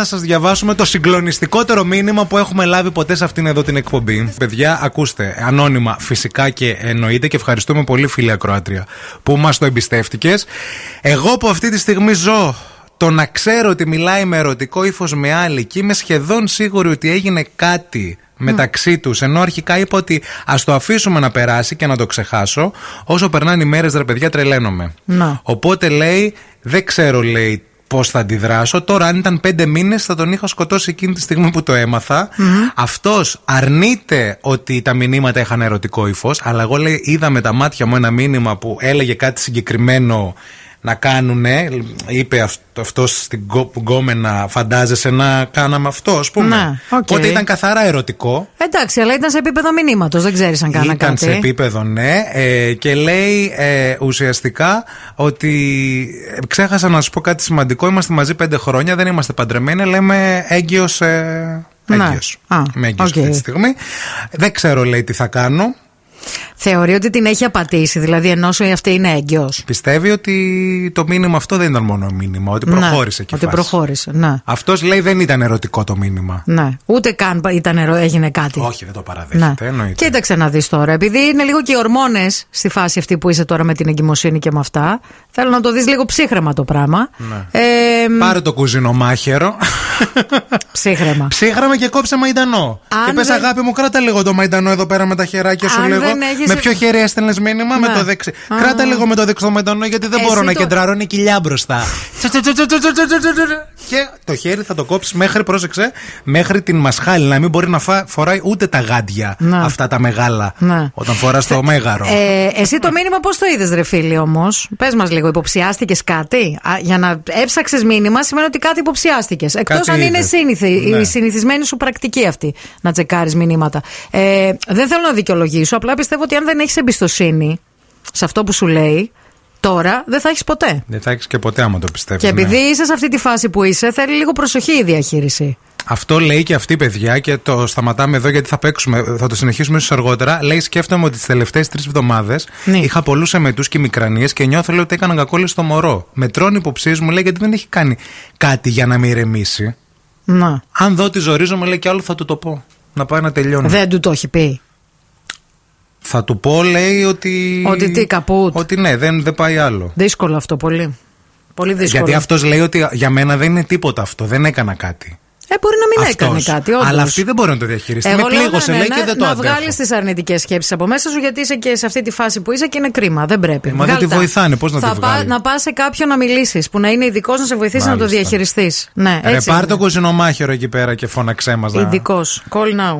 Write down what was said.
Θα σας διαβάσουμε το συγκλονιστικότερο μήνυμα που έχουμε λάβει ποτέ σε αυτήν εδώ την εκπομπή. Παιδιά, ακούστε, ανώνυμα φυσικά και εννοείται και ευχαριστούμε πολύ, φίλη Ακροάτρια, που μας το εμπιστεύτηκες. Εγώ που αυτή τη στιγμή ζω το να ξέρω ότι μιλάει με ερωτικό ύφος με άλλη και είμαι σχεδόν σίγουρη ότι έγινε κάτι μεταξύ τους, ενώ αρχικά είπα ότι ας το αφήσουμε να περάσει και να το ξεχάσω. Όσο περνάνε οι μέρες, ρε παιδιά, τρελαίνομαι. Να. Οπότε λέει, δεν ξέρω, λέει, πώς θα αντιδράσω. Τώρα, αν ήταν πέντε μήνες, θα τον είχα σκοτώσει εκείνη τη στιγμή που το έμαθα. Αυτός αρνείται ότι τα μηνύματα είχαν ερωτικό ύφος, αλλά εγώ λέει, είδα με τα μάτια μου ένα μήνυμα που έλεγε κάτι συγκεκριμένο να κάνουνε. Είπε αυτό αυτός στην γκο- γκόμενα, φαντάζεσαι να κάναμε αυτό, ας πούμε. Ναι, οκ. Οπότε ήταν καθαρά ερωτικό. Εντάξει, αλλά ήταν σε επίπεδο μηνύματος. Δεν ξέρεις αν κάνα Ήταν κάτι. σε επίπεδο, ναι. Ε, και λέει ε, ουσιαστικά ότι. ε, ξέχασα να σου πω κάτι σημαντικό. Είμαστε μαζί πέντε χρόνια, δεν είμαστε παντρεμένοι, αλλά είμαι έγκυος. Ε, Ναι. έγκυος. Α, Είμαι έγκυος οκ. αυτή τη στιγμή. Δεν ξέρω, λέει, τι θα κάνω. Θεωρεί ότι την έχει απατήσει, δηλαδή ενώ αυτή είναι έγκυος. Πιστεύει ότι το μήνυμα αυτό δεν ήταν μόνο μήνυμα, ότι προχώρησε και Ναι, Ότι φάση. προχώρησε. Ναι. Αυτός λέει δεν ήταν ερωτικό το μήνυμα. Ναι. Ούτε καν ήταν, ερω- έγινε κάτι. Όχι, δεν το παραδέχεται. Ναι. Εννοείται. Κοίταξε να δεις τώρα. Επειδή είναι λίγο και οι ορμόνες στη φάση αυτή που είσαι τώρα με την εγκυμοσύνη και με αυτά, θέλω να το δεις λίγο ψύχρεμα το πράγμα. Ναι. Ε, μ, Πάρε το κουζίνο μάχαιρο. ψύχρεμα. Ψύχραμε και κόψε μαϊντανό. Αν και πες, δεν- αγάπη μου, κράτα λίγο το μαϊντανό εδώ πέρα με τα χεράκια σου Αν λίγο. δεν έχεις- Με ποιο χέρι έστελνε μήνυμα, με Ναι. το δεξί. Α. Κράτα λίγο με το δεξί το μαϊντανό, γιατί δεν Εσύ μπορώ να το- κεντράρω, είναι κοιλιά μπροστά. Και το χέρι θα το κόψεις μέχρι, πρόσεξε, μέχρι την μασχάλη. Να μην μπορεί να φα- φοράει ούτε τα γάντια Ναι. αυτά τα μεγάλα. Ναι. Όταν φοράς το μέγαρο. Ε, εσύ το μήνυμα πώς το είδες, ρε φίλοι όμως; Πες μας λίγο, υποψιάστηκες κάτι; Α, για να έψαξες μήνυμα σημαίνει ότι κάτι υποψιάστηκες. Εκτός Κάτι αν είναι είδες. σύνηθι, Ναι. η συνηθισμένη σου πρακτική αυτή να τσεκάρεις μηνύματα. Ε, δεν θέλω να δικαιολογήσω, απλά πιστεύω ότι αν δεν έχεις εμπιστοσύνη σε αυτό που σου λέει, τώρα δεν θα έχεις ποτέ. Δεν θα έχεις και ποτέ άμα το πιστεύεις. Και επειδή είσαι σε αυτή τη φάση που είσαι, θέλει λίγο προσοχή η διαχείριση. Αυτό λέει και αυτή, παιδιά, και το σταματάμε εδώ γιατί θα παίξουμε, θα το συνεχίσουμε ίσως αργότερα. Λέει, σκέφτομαι ότι τις τελευταίες τρεις εβδομάδες Ναι. είχα πολλούς εμετούς και μικρανίες και νιώθω λέει, ότι έκανα κακόλη στο μωρό. Με τρώνε υποψίες μου, λέει, γιατί δεν έχει κάνει κάτι για να με ηρεμήσει. Να. Αν δω ότι ζορίζομαι, λέει, και άλλο θα του το πω. Να πάει να τελειώνει. Δεν του το έχει πει. Θα του πω, λέει, ότι. Ότι τι, καπούτ. Ότι ναι, δεν, δεν πάει άλλο. Δύσκολο αυτό πολύ. Πολύ δύσκολο. Γιατί αυτός λέει ότι για μένα δεν είναι τίποτα αυτό. Δεν έκανα κάτι. Ε, μπορεί να μην Αυτός. έκανε κάτι, όντως. Αλλά αυτή δεν μπορεί να το διαχειριστεί. Με Εγώ λέω πλήγωσε, ναι, λέει, ναι, και δεν το να αντέχω. βγάλεις τις αρνητικές σκέψεις από μέσα σου, γιατί είσαι και σε αυτή τη φάση που είσαι και είναι κρίμα. Δεν πρέπει. Ε, μα δεν Βγάλ' τη τα. βοηθάνε, πώς να Θα τη πά- βγάλει; Να πας σε κάποιον να μιλήσεις, που να είναι ειδικός να σε βοηθήσει να το Μάλιστα. διαχειριστείς. Ναι, Ρε, έτσι. πάρ το κουζινομάχαιρο εκεί πέρα και φώναξέ μας. Ειδικός. Call now.